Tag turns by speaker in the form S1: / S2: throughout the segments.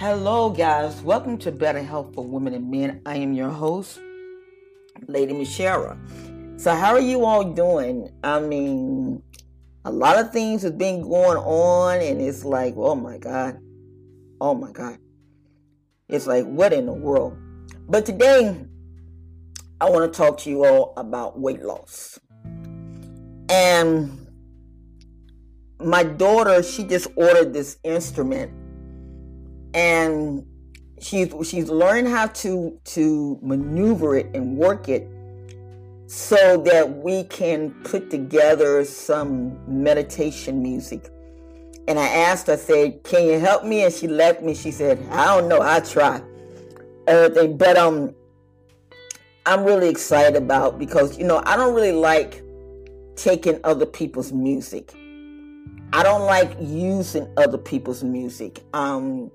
S1: Hello, guys. Welcome to Better Health for Women and Men. I am your host, Lady Michelle. So, how are you all doing? I mean, a lot of things have been going on, and it's like, oh my God. Oh my God. It's like, what in the world? But today, I want to talk to you all about weight loss. And my daughter, she just ordered this instrument and she's she's learned how to to maneuver it and work it so that we can put together some meditation music. And I asked her, I said, Can you help me? And she left me. She said, I don't know, I try. Everything. But um I'm really excited about because you know I don't really like taking other people's music. I don't like using other people's music. Um,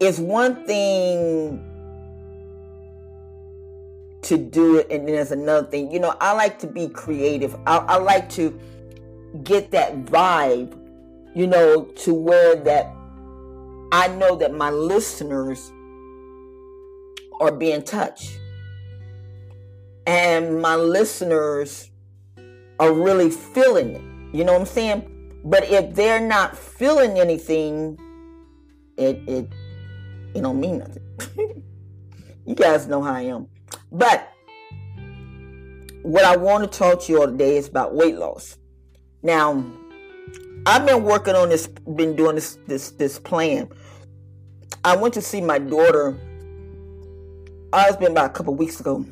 S1: it's one thing to do it, and then there's another thing. You know, I like to be creative. I, I like to get that vibe, you know, to where that I know that my listeners are being touched and my listeners are really feeling it. You know what I'm saying? But if they're not feeling anything, it it it don't mean nothing. you guys know how I am. But what I want to talk to you all today is about weight loss. Now, I've been working on this, been doing this this this plan. I went to see my daughter. I it's been about a couple weeks ago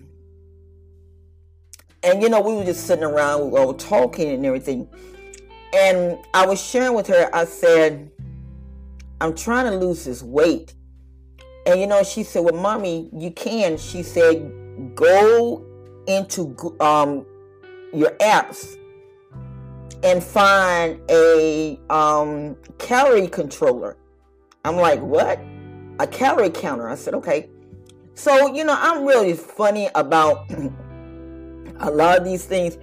S1: and you know, we were just sitting around, we were talking and everything. And I was sharing with her, I said, I'm trying to lose this weight. And you know, she said, Well, mommy, you can. She said, Go into um, your apps and find a um, calorie controller. I'm like, What? A calorie counter. I said, Okay. So, you know, I'm really funny about a lot of these things,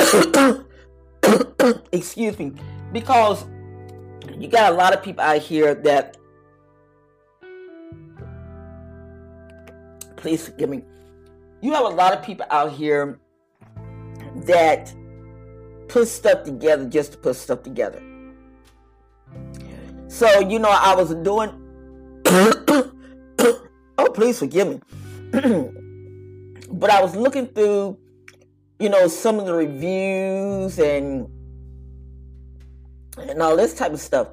S1: excuse me, because you got a lot of people out here that, please forgive me, you have a lot of people out here that put stuff together just to put stuff together. So, you know, I was doing, oh, please forgive me. but I was looking through you know, some of the reviews and and all this type of stuff.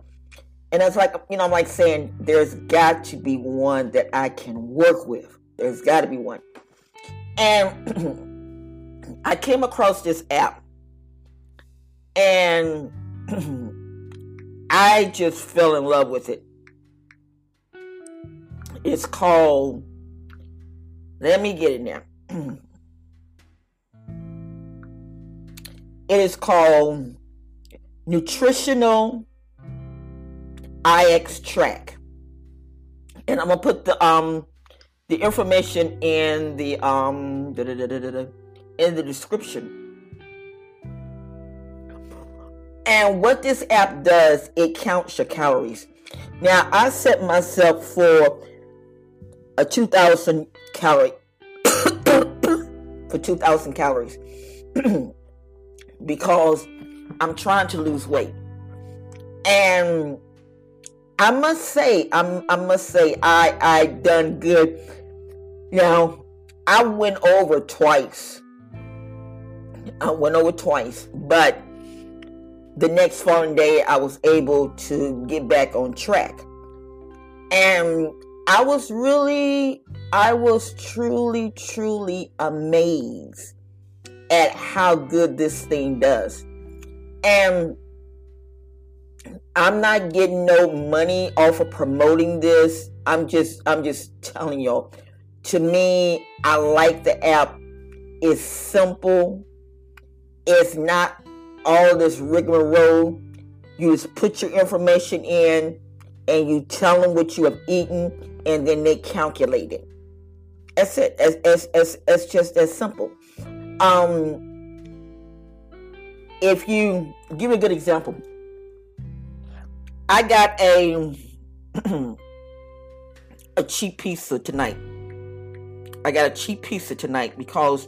S1: And it's like, you know, I'm like saying there's got to be one that I can work with. There's got to be one. And I came across this app and I just fell in love with it. It's called, let me get it now. It is called Nutritional IX Track. And I'm gonna put the um the information in the um in the description. And what this app does, it counts your calories. Now I set myself for a 2000 calorie for 2000 calories. because I'm trying to lose weight. And I must say, I'm, I must say, I I done good. Now, I went over twice. I went over twice, but the next following day, I was able to get back on track, and I was really, I was truly, truly amazed at how good this thing does. And I'm not getting no money off of promoting this. I'm just I'm just telling y'all. To me, I like the app. It's simple. It's not all this rigmarole. You just put your information in and you tell them what you have eaten and then they calculate it. That's it. It's, it's, it's, it's just as simple. Um, if you give a good example, I got a a cheap pizza tonight. I got a cheap pizza tonight because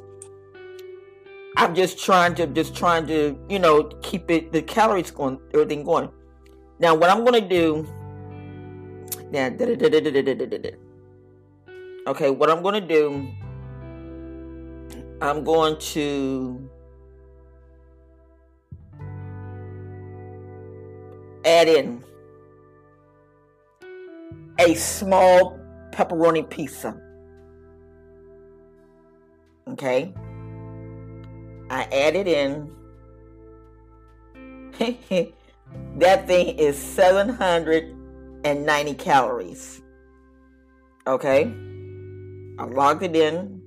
S1: I'm just trying to just trying to you know keep it the calories going everything going. Now what I'm gonna do. Now, okay, what I'm gonna do. I'm going to add in a small pepperoni pizza. Okay. I added in. that thing is 790 calories. Okay. I logged it in.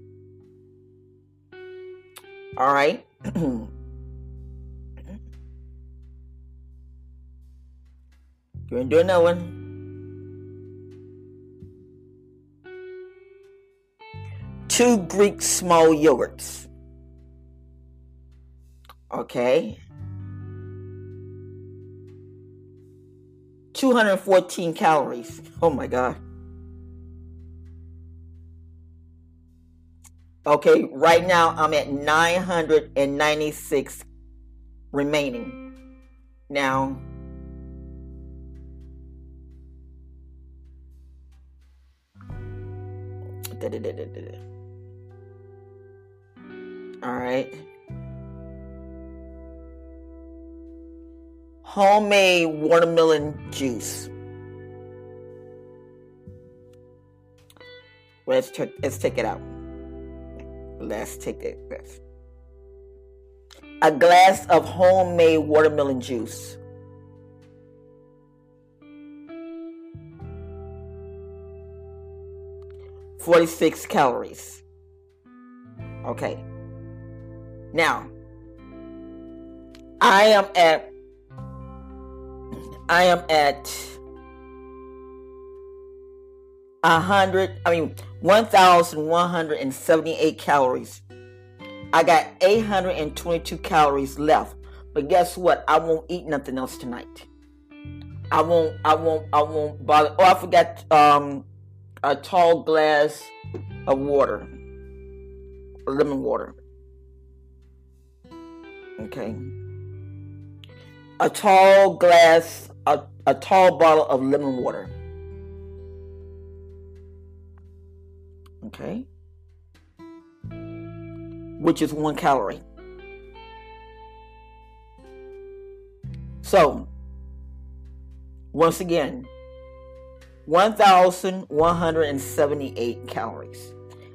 S1: All right. Gonna do another one. Two Greek small yogurts. Okay. 214 calories. Oh my God. Okay, right now I'm at 996 remaining. Now, All right. homemade watermelon juice. Let's check, let's take it out. Let's take it. A glass of homemade watermelon juice. Forty-six calories. Okay. Now, I am at I am at a hundred, I mean, 1,178 calories. I got 822 calories left. But guess what? I won't eat nothing else tonight. I won't, I won't, I won't bother. Oh, I forgot um, a tall glass of water, lemon water. Okay. A tall glass a, a tall bottle of lemon water. Okay. Which is one calorie. So, once again, 1,178 calories.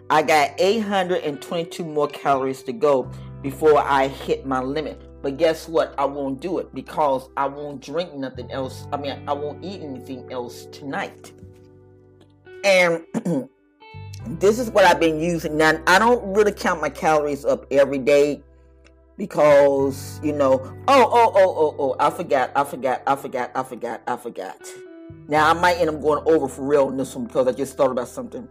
S1: I got 822 more calories to go before I hit my limit. But guess what? I won't do it because I won't drink nothing else. I mean, I won't eat anything else tonight. And this is what I've been using. Now, I don't really count my calories up every day because, you know, oh, oh, oh, oh, oh, I forgot, I forgot, I forgot, I forgot, I forgot. Now, I might end up going over for real on this one because I just thought about something.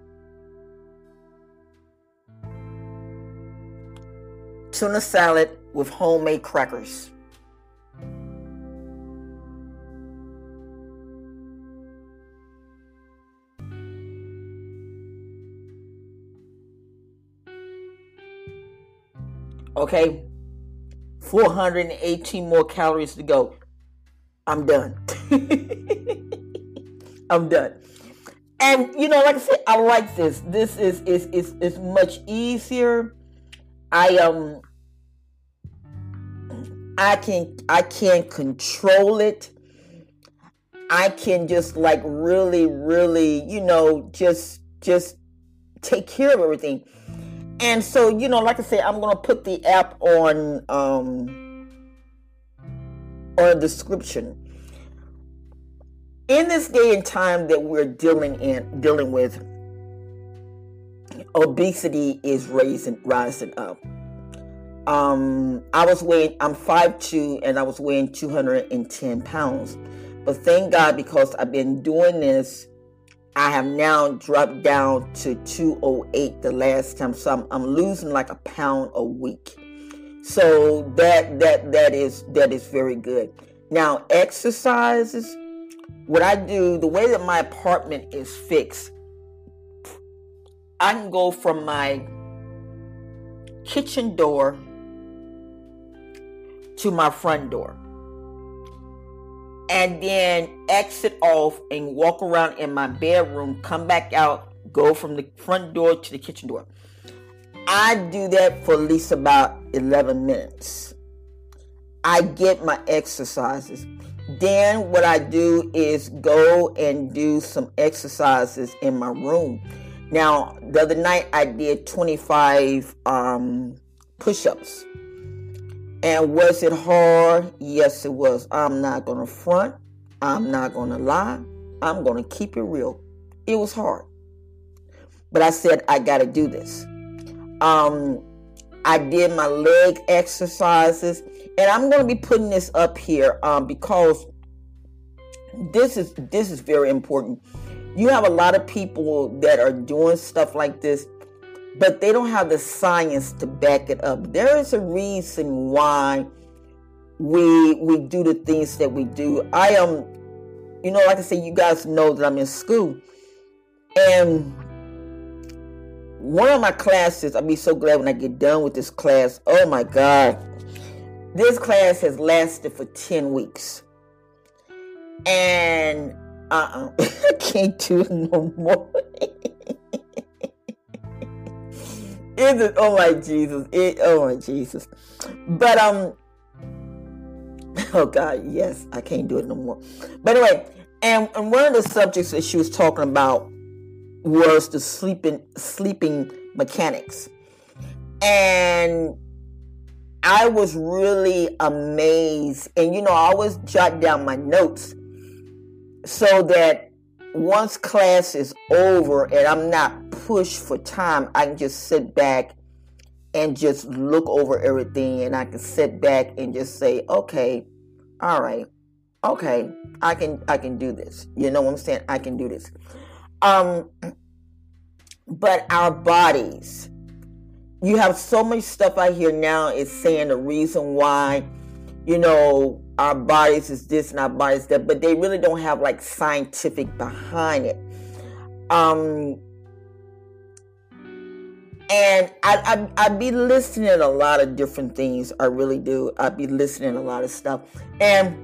S1: Tuna salad with homemade crackers. Okay, 418 more calories to go. I'm done. I'm done. And you know, like I said, I like this. This is is is is much easier. I um I can I can control it. I can just like really really, you know, just just take care of everything. And so, you know, like I said, I'm to put the app on um on the description. In this day and time that we're dealing in dealing with obesity is raising rising up. Um i was weighing i'm 5'2 and i was weighing 210 pounds. But thank god because i've been doing this i have now dropped down to 208 the last time. So i'm, I'm losing like a pound a week. So that that that is that is very good. Now exercises what i do the way that my apartment is fixed I can go from my kitchen door to my front door and then exit off and walk around in my bedroom, come back out, go from the front door to the kitchen door. I do that for at least about 11 minutes. I get my exercises. Then what I do is go and do some exercises in my room. Now, the other night I did 25 um, push ups. And was it hard? Yes, it was. I'm not going to front. I'm not going to lie. I'm going to keep it real. It was hard. But I said, I got to do this. Um, I did my leg exercises. And I'm going to be putting this up here um, because this is this is very important. You have a lot of people that are doing stuff like this but they don't have the science to back it up. There is a reason why we we do the things that we do. I am, um, you know, like I say, you guys know that I'm in school, and one of my classes. I'll be so glad when I get done with this class. Oh my God, this class has lasted for ten weeks, and uh, uh I can't do it no more. Is it? Oh my Jesus! It, oh my Jesus! But um, oh God, yes, I can't do it no more. But anyway, and, and one of the subjects that she was talking about was the sleeping sleeping mechanics, and I was really amazed. And you know, I always jot down my notes so that once class is over and I'm not pushed for time, I can just sit back and just look over everything and I can sit back and just say, okay, all right, okay, I can I can do this. You know what I'm saying? I can do this. Um but our bodies, you have so much stuff out here now is saying the reason why, you know, our bodies is this and our bodies that, but they really don't have like scientific behind it. Um, and I, I I'd be listening to a lot of different things. I really do. I'd be listening to a lot of stuff. And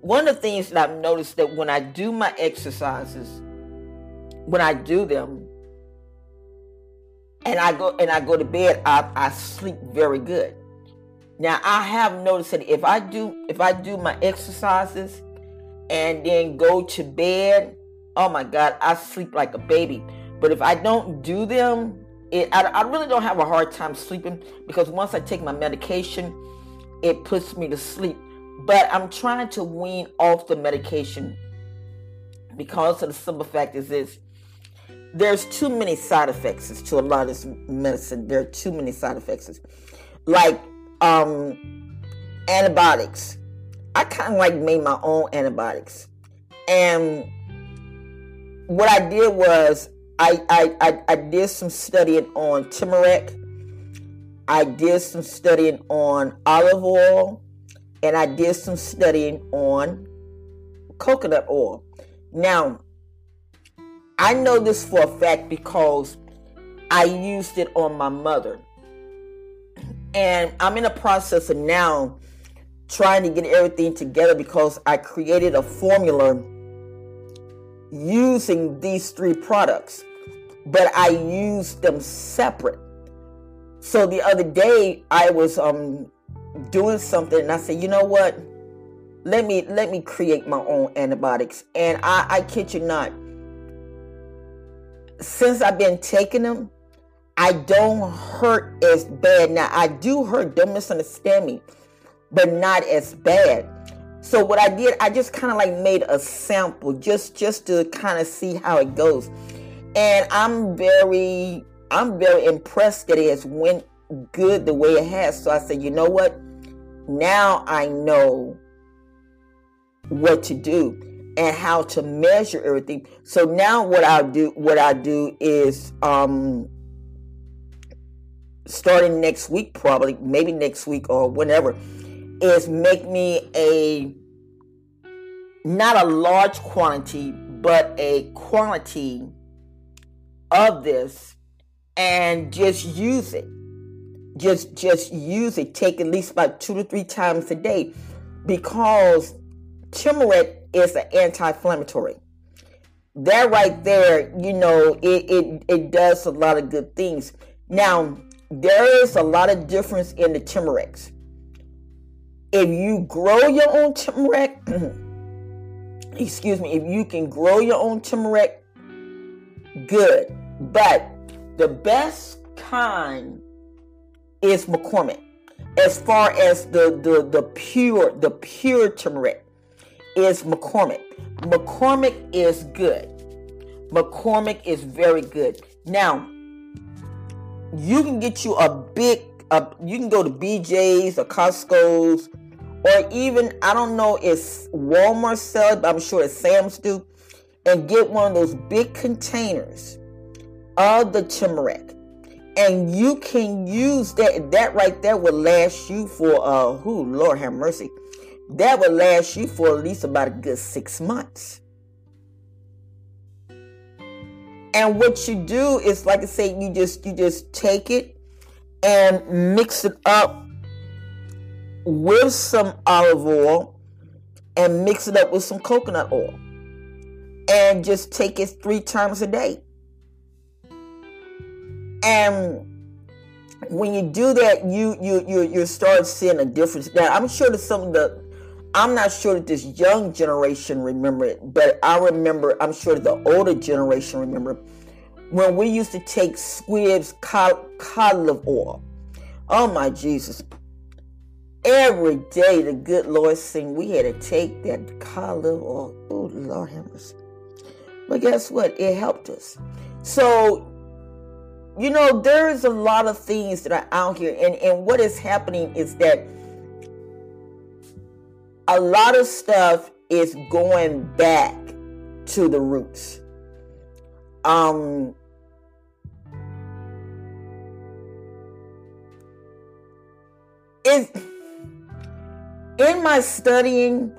S1: one of the things that I've noticed that when I do my exercises, when I do them, and I go and I go to bed, I, I sleep very good. Now I have noticed that if I do if I do my exercises and then go to bed, oh my God, I sleep like a baby. But if I don't do them, it I, I really don't have a hard time sleeping because once I take my medication, it puts me to sleep. But I'm trying to wean off the medication because of the simple fact is this there's too many side effects to a lot of this medicine. There are too many side effects. Like um, antibiotics. I kind of like made my own antibiotics. And what I did was I, I, I, I did some studying on turmeric. I did some studying on olive oil. And I did some studying on coconut oil. Now, I know this for a fact because I used it on my mother. And I'm in a process of now trying to get everything together because I created a formula using these three products, but I used them separate. So the other day I was um doing something and I said, you know what? Let me let me create my own antibiotics. And I, I kid you not, since I've been taking them, I don't hurt as bad. Now I do hurt, don't misunderstand me, but not as bad. So what I did, I just kind of like made a sample just just to kind of see how it goes. And I'm very I'm very impressed that it has went good the way it has. So I said, you know what? Now I know what to do and how to measure everything. So now what I do what I do is um starting next week, probably, maybe next week or whenever, is make me a not a large quantity, but a quantity of this and just use it. Just just use it. Take at least about two to three times a day because turmeric is an anti-inflammatory. That right there, you know, it, it it does a lot of good things. Now, there is a lot of difference in the turmerics. If you grow your own turmeric, excuse me, if you can grow your own turmeric, good. But the best kind is McCormick. As far as the the the pure the pure turmeric is McCormick. McCormick is good. McCormick is very good. Now, you can get you a big uh, you can go to BJ's or Costco's or even I don't know if Walmart sells, but I'm sure it's Sam's do, and get one of those big containers of the turmeric. And you can use that. That right there will last you for uh who Lord have mercy. That will last you for at least about a good six months. And what you do is like I say, you just you just take it and mix it up with some olive oil and mix it up with some coconut oil. And just take it three times a day. And when you do that, you you you you start seeing a difference. Now I'm sure that some of the I'm not sure that this young generation remember it, but I remember, I'm sure the older generation remember when we used to take Squibb's cod, olive oil. Oh my Jesus. Every day the good Lord sing, we had to take that olive oil. Oh Lord have mercy. But guess what? It helped us. So, you know, there's a lot of things that are out here, and, and what is happening is that a lot of stuff is going back to the roots. Um, in, in my studying,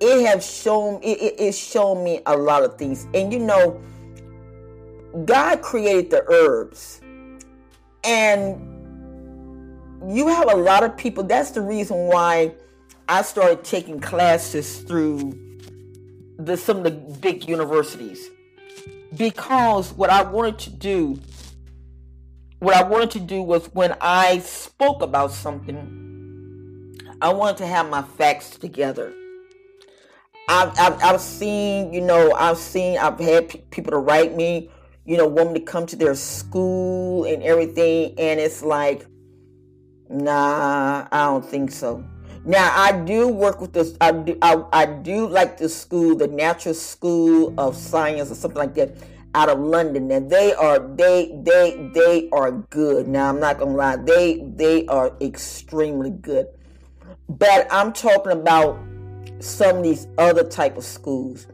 S1: it have shown it, it, it shown me a lot of things. And you know, God created the herbs. And you have a lot of people. That's the reason why I started taking classes through the, some of the big universities because what I wanted to do, what I wanted to do was when I spoke about something, I wanted to have my facts together. I've, I've, I've seen, you know, I've seen, I've had p- people to write me, you know, want me to come to their school and everything, and it's like, nah, I don't think so. Now I do work with this. I do. I, I do like the school, the Natural School of Science or something like that, out of London. And they are they they they are good. Now I'm not gonna lie. They they are extremely good. But I'm talking about some of these other type of schools.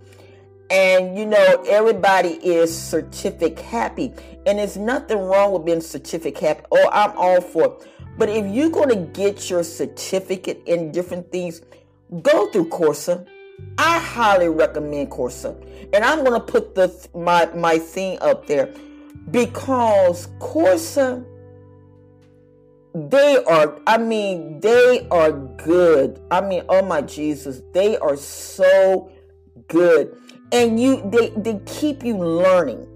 S1: And you know, everybody is certificate happy. And there's nothing wrong with being certificate happy. Oh, I'm all for it. But if you're going to get your certificate in different things, go through Coursera. I highly recommend Coursera. And I'm going to put the my my thing up there because Coursera they are I mean they are good. I mean oh my Jesus, they are so good. And you they they keep you learning.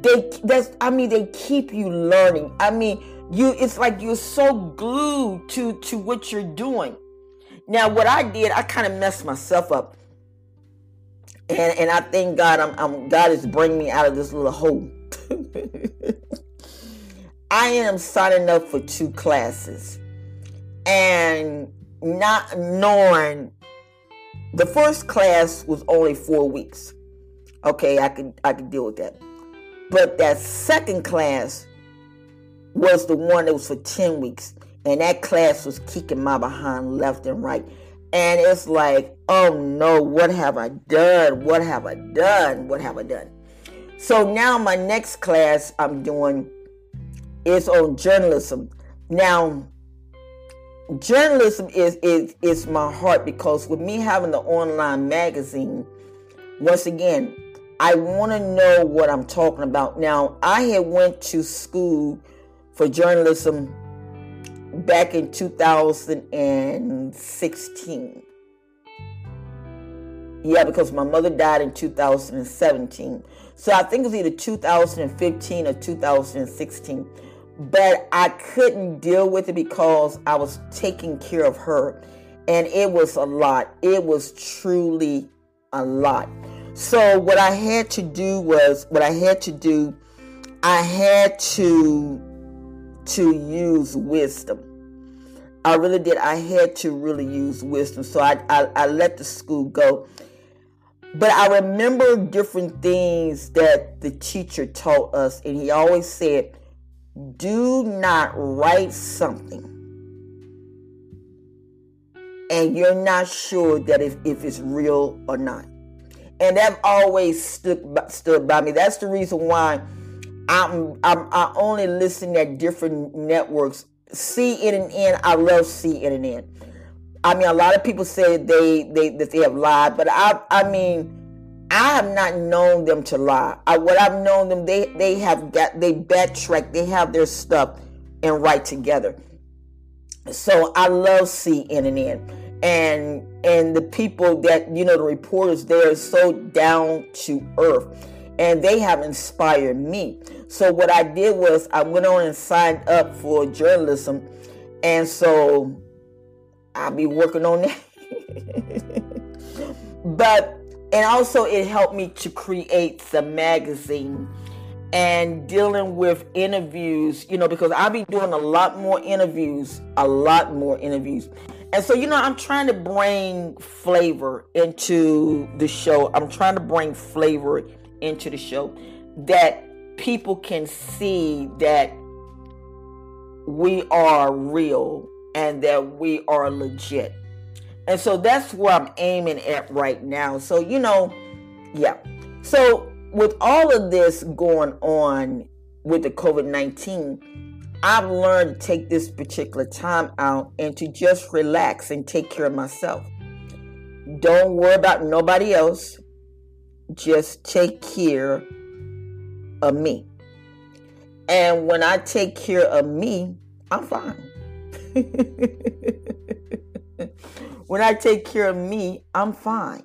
S1: They that's I mean they keep you learning. I mean you it's like you're so glued to to what you're doing. Now what i did i kind of messed myself up. And and i thank god i'm, I'm god is bringing me out of this little hole. I am signing up for two classes. And not knowing the first class was only four weeks. Okay i could i could deal with that. But that second class was the one that was for 10 weeks. And that class was kicking my behind left and right. And it's like, oh no, what have I done? What have I done? What have I done? So now my next class I'm doing is on journalism. Now, journalism is is is my heart because with me having the online magazine, once again, I want to know what I'm talking about. Now, I had went to school for journalism back in 2016. Yeah, because my mother died in 2017. So I think it was either 2015 or 2016. But I couldn't deal with it because I was taking care of her. And it was a lot. It was truly a lot. So what I had to do was what I had to do, I had to to use wisdom. I really did. I had to really use wisdom. So I, I, I let the school go. But I remember different things that the teacher taught us, and he always said, Do not write something and you're not sure that if, if it's real or not. And that always stood stood by me. That's the reason why I'm, I'm I only listen at different networks. CNN, I love CNN. I mean, a lot of people say they they that they have lied, but I I mean, I have not known them to lie. I, what I've known them, they they have got they backtrack, they have their stuff and write together. So I love CNN and and the people that you know the reporters there are so down to earth and they have inspired me so what i did was i went on and signed up for journalism. And so i'll be working on that. But and also it helped me to create the magazine and dealing with interviews you know because i'll be doing a lot more interviews a lot more interviews. And so, you know, I'm trying to bring flavor into the show. I'm trying to bring flavor into the show that people can see that we are real and that we are legit. And so that's where I'm aiming at right now. So, you know, yeah. So, with all of this going on with the COVID 19, I've learned to take this particular time out and to just relax and take care of myself. Don't worry about nobody else. Just take care of me. And when I take care of me, I'm fine. when I take care of me, I'm fine.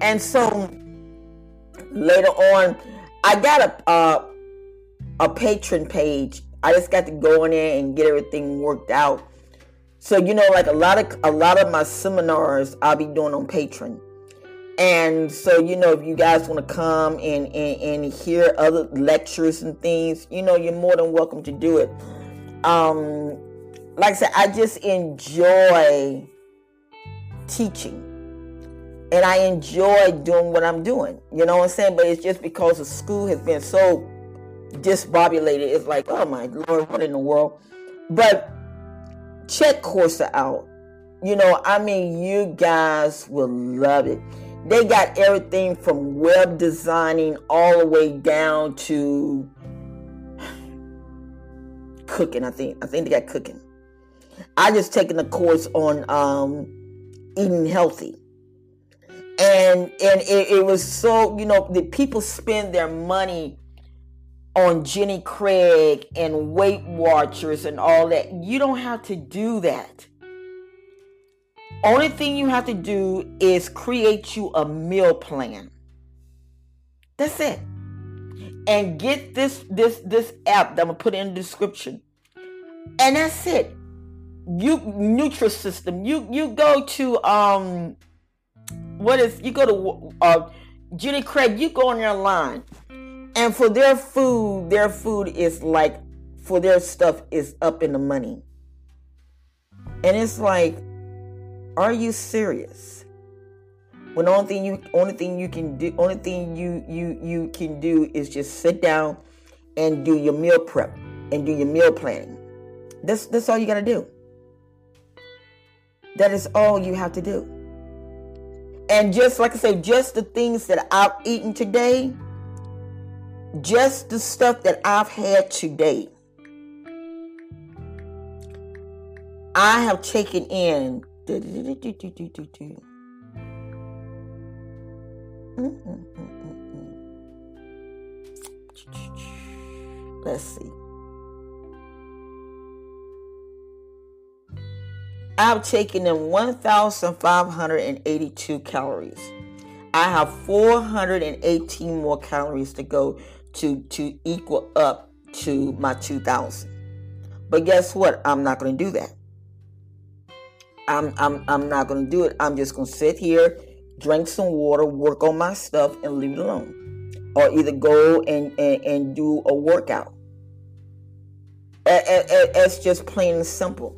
S1: And so later on, I got a uh, a Patreon page I just got to go in there and get everything worked out. So you know, like a lot of a lot of my seminars I'll be doing on Patreon. And so, you know, if you guys want to come and, and, and hear other lectures and things, you know, you're more than welcome to do it. Um, like I said, I just enjoy teaching. And I enjoy doing what I'm doing. You know what I'm saying? But it's just because the school has been so disbobulated. It's like, oh my lord, what in the world? But check Coursera out. You know, I mean, you guys will love it. They got everything from web designing all the way down to cooking. I think I think they got cooking. I just taken a course on um, eating healthy, and and it, it was so you know the people spend their money on Jenny Craig and Weight Watchers and all that. You don't have to do that. Only thing you have to do is create you a meal plan. That's it. And get this this this app that I'm gonna put in the description. And that's it. You Nutrisystem. You you go to um what is you go to uh Jenny Craig, you go on your line and for their food, their food is like for their stuff is up in the money. And it's like, are you serious? When only thing you only thing you can do only thing you you you can do is just sit down and do your meal prep and do your meal planning. That's that's all you gotta do. That is all you have to do. And just like I say, just the things that I've eaten today, just the stuff that I've had today, I have taken in. Let's see. I've taken in 1,582 calories. I have 418 more calories to go to, to equal up to my 2,000. But guess what? I'm not going to do that. I'm I'm I'm not to do it. I'm just to sit here, drink some water, work on my stuff, and leave it alone. Or either go and and, and do a workout. It's just plain and simple.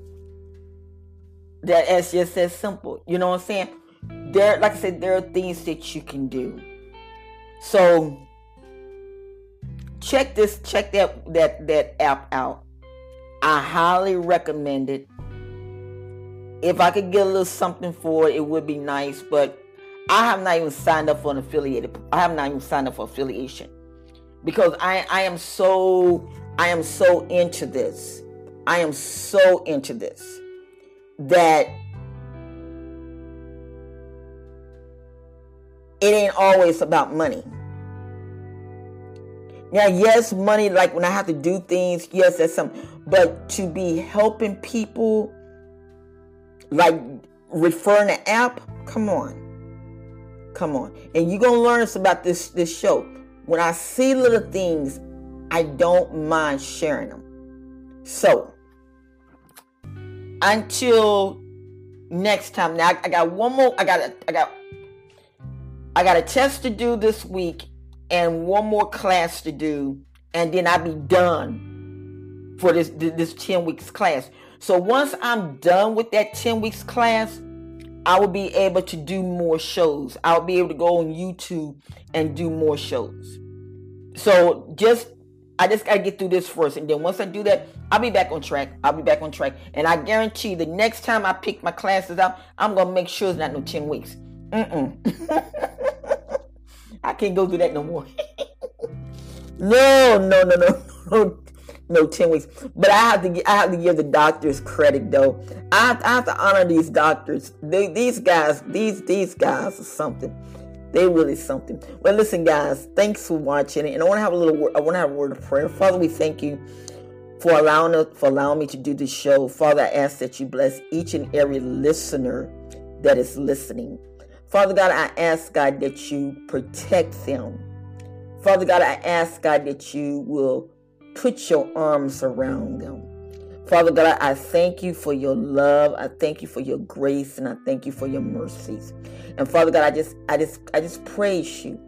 S1: That it's just as simple. You know what I'm saying? There, like I said, there are things that you can do. So check this, check that that that app out. I highly recommend it. If I could get a little something for it, it would be nice. But I have not even signed up for an affiliated. I have not even signed up for affiliation because I I am so I am so into this. I am so into this that it ain't always about money. Now, yes, money, like when I have to do things, yes, that's something. But to be helping people, like referring the app, come on. Come on. And you're to learn us about this, this show. When I see little things, I don't mind sharing them. So, until next time. Now I, got one more. I got a, I got I got a test to do this week and one more class to do, and then I'll be done for this this ten weeks class. So once I'm done with that ten weeks class, I will be able to do more shows. I'll be able to go on YouTube and do more shows. So just I just gotta get through this first, and then once I do that, I'll be back on track. I'll be back on track, and I guarantee the next time I pick my classes up, I'm gonna make sure it's not no ten weeks. Mm-mm. I can't go through that no more. no, no, no, no, no, no, ten weeks. But I have to, I have to give the doctors credit though. I have, I have to honor these doctors. They, these guys, these these guys are something. They really something. Well, listen, guys. Thanks for watching, and I want to have a little. Word, I want to have a word of prayer. Father, we thank you for allowing us, for allowing me to do this show. Father, I ask that you bless each and every listener that is listening. Father God, I ask God that you protect them. Father God, I ask God that you will put your arms around them. Father God, I thank you for your love. I thank you for your grace and I thank you for your mercies. And Father God, I just I just I just praise you.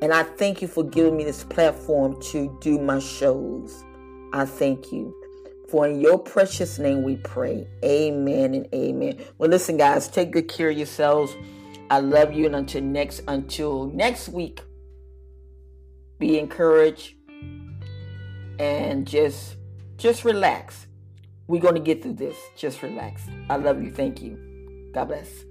S1: And I thank you for giving me this platform to do my shows. I thank you. For in your precious name we pray. Amen and amen. Well, listen, guys, take good care of yourselves. I love you and until next until next week. Be encouraged and just just relax. We're going to get through this. Just relax. I love you. Thank you. God bless.